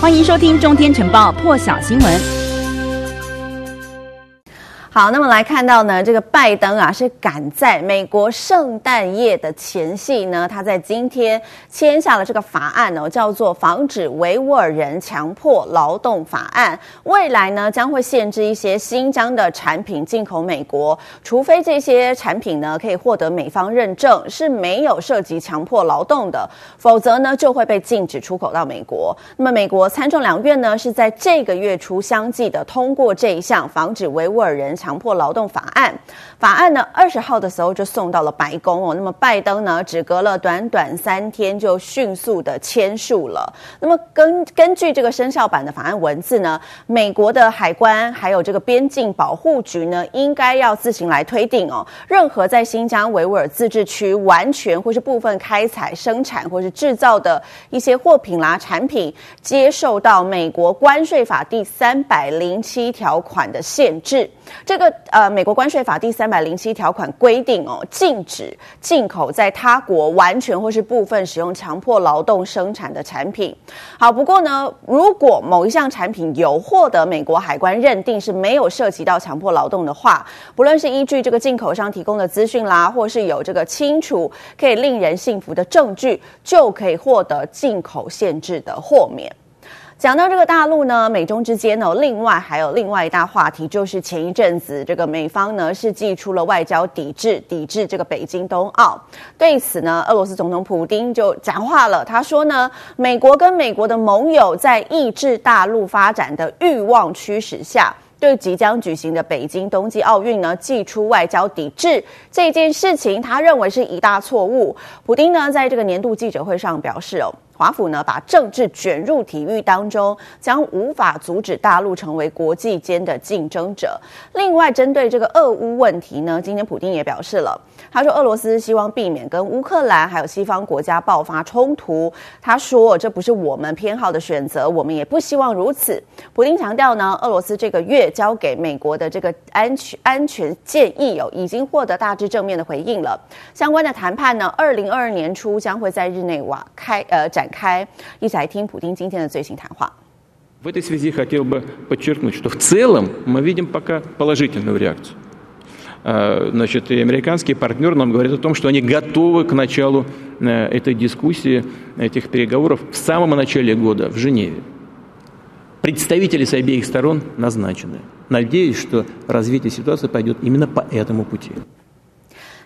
欢迎收听《中天晨报》破晓新闻。好，那么来看到呢，这个拜登啊是赶在美国圣诞夜的前夕呢，他在今天签下了这个法案哦，叫做《防止维吾尔人强迫劳动法案》。未来呢将会限制一些新疆的产品进口美国，除非这些产品呢可以获得美方认证是没有涉及强迫劳动的，否则呢就会被禁止出口到美国。那么美国参众两院呢是在这个月初相继的通过这一项防止维吾尔人强。强迫劳动法案，法案呢二十号的时候就送到了白宫哦。那么拜登呢，只隔了短短三天就迅速的签署了。那么根根据这个生效版的法案文字呢，美国的海关还有这个边境保护局呢，应该要自行来推定哦。任何在新疆维吾尔自治区完全或是部分开采、生产或是制造的一些货品啦、产品，接受到美国关税法第三百零七条款的限制。这个呃，美国关税法第三百零七条款规定哦，禁止进口在他国完全或是部分使用强迫劳动生产的产品。好，不过呢，如果某一项产品有获得美国海关认定是没有涉及到强迫劳动的话，不论是依据这个进口商提供的资讯啦，或是有这个清楚可以令人信服的证据，就可以获得进口限制的豁免。讲到这个大陆呢，美中之间呢，另外还有另外一大话题，就是前一阵子这个美方呢是祭出了外交抵制，抵制这个北京冬奥。对此呢，俄罗斯总统普丁就讲话了，他说呢，美国跟美国的盟友在抑制大陆发展的欲望驱使下，对即将举行的北京冬季奥运呢，祭出外交抵制这件事情，他认为是一大错误。普丁呢，在这个年度记者会上表示哦。华府呢，把政治卷入体育当中，将无法阻止大陆成为国际间的竞争者。另外，针对这个俄乌问题呢，今天普丁也表示了，他说俄罗斯希望避免跟乌克兰还有西方国家爆发冲突。他说这不是我们偏好的选择，我们也不希望如此。普丁强调呢，俄罗斯这个月交给美国的这个安全安全建议有已经获得大致正面的回应了。相关的谈判呢，二零二二年初将会在日内瓦开呃展。开，一起来听普丁今天的最新谈话。В этой связи хотел бы подчеркнуть, что в целом мы видим пока положительную реакцию. Значит, и американские партнеры нам говорят о том, что они готовы к началу этой дискуссии, этих переговоров в самом начале года в Женеве. Представители с обеих сторон назначены. Надеюсь, что развитие ситуации пойдет именно по этому пути.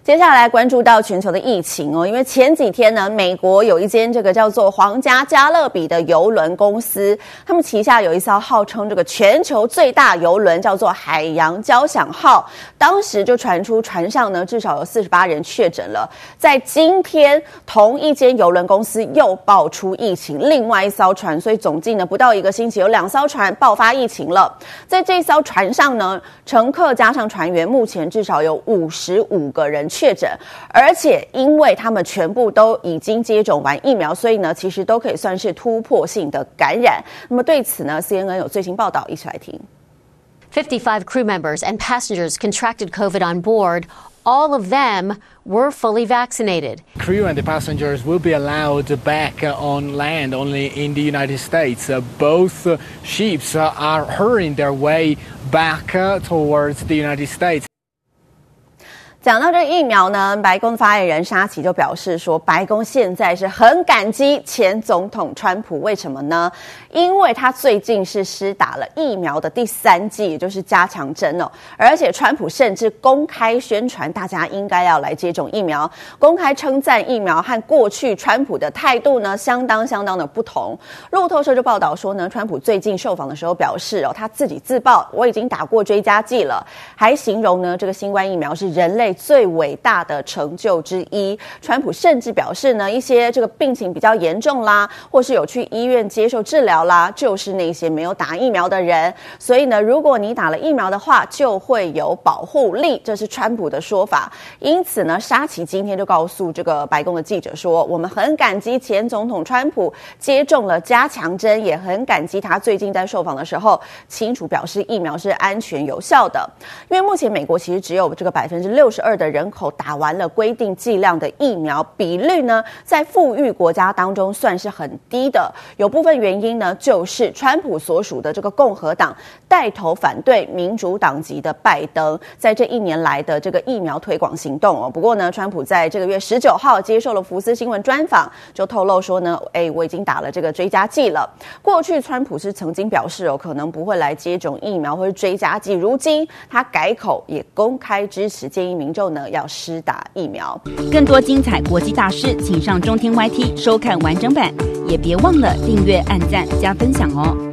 接下来关注到全球的疫情哦，因为前几天呢，美国有一间这个叫做皇家加勒比的邮轮公司，他们旗下有一艘号称这个全球最大邮轮，叫做海洋交响号。当时就传出船上呢至少有四十八人确诊了。在今天，同一间邮轮公司又爆出疫情，另外一艘船，所以总计呢不到一个星期，有两艘船爆发疫情了。在这艘船上呢，乘客加上船员，目前至少有五十五个人。确诊，而且因为他们全部都已经接种完疫苗，所以呢，其实都可以算是突破性的感染。那么对此呢，CNN 有最新报道，一起来听。Fifty-five crew members and passengers contracted COVID on board. All of them were fully vaccinated. Crew and the passengers will be allowed back on land only in the United States. Both ships are hurrying their way back towards the United States. 讲到这个疫苗呢，白宫发言人沙奇就表示说，白宫现在是很感激前总统川普，为什么呢？因为他最近是施打了疫苗的第三剂，也就是加强针哦。而且川普甚至公开宣传大家应该要来接种疫苗，公开称赞疫苗和过去川普的态度呢，相当相当的不同。路透社就报道说呢，川普最近受访的时候表示哦，他自己自曝我已经打过追加剂了，还形容呢这个新冠疫苗是人类。最伟大的成就之一，川普甚至表示呢，一些这个病情比较严重啦，或是有去医院接受治疗啦，就是那些没有打疫苗的人。所以呢，如果你打了疫苗的话，就会有保护力，这是川普的说法。因此呢，沙奇今天就告诉这个白宫的记者说，我们很感激前总统川普接种了加强针，也很感激他最近在受访的时候清楚表示疫苗是安全有效的。因为目前美国其实只有这个百分之六十。二的人口打完了规定剂量的疫苗，比率呢，在富裕国家当中算是很低的。有部分原因呢，就是川普所属的这个共和党带头反对民主党籍的拜登在这一年来的这个疫苗推广行动哦。不过呢，川普在这个月十九号接受了福斯新闻专访，就透露说呢，哎，我已经打了这个追加剂了。过去川普是曾经表示哦，可能不会来接种疫苗或者追加剂，如今他改口也公开支持，建议民就呢要施打疫苗。更多精彩国际大师，请上中天 YT 收看完整版，也别忘了订阅、按赞、加分享哦。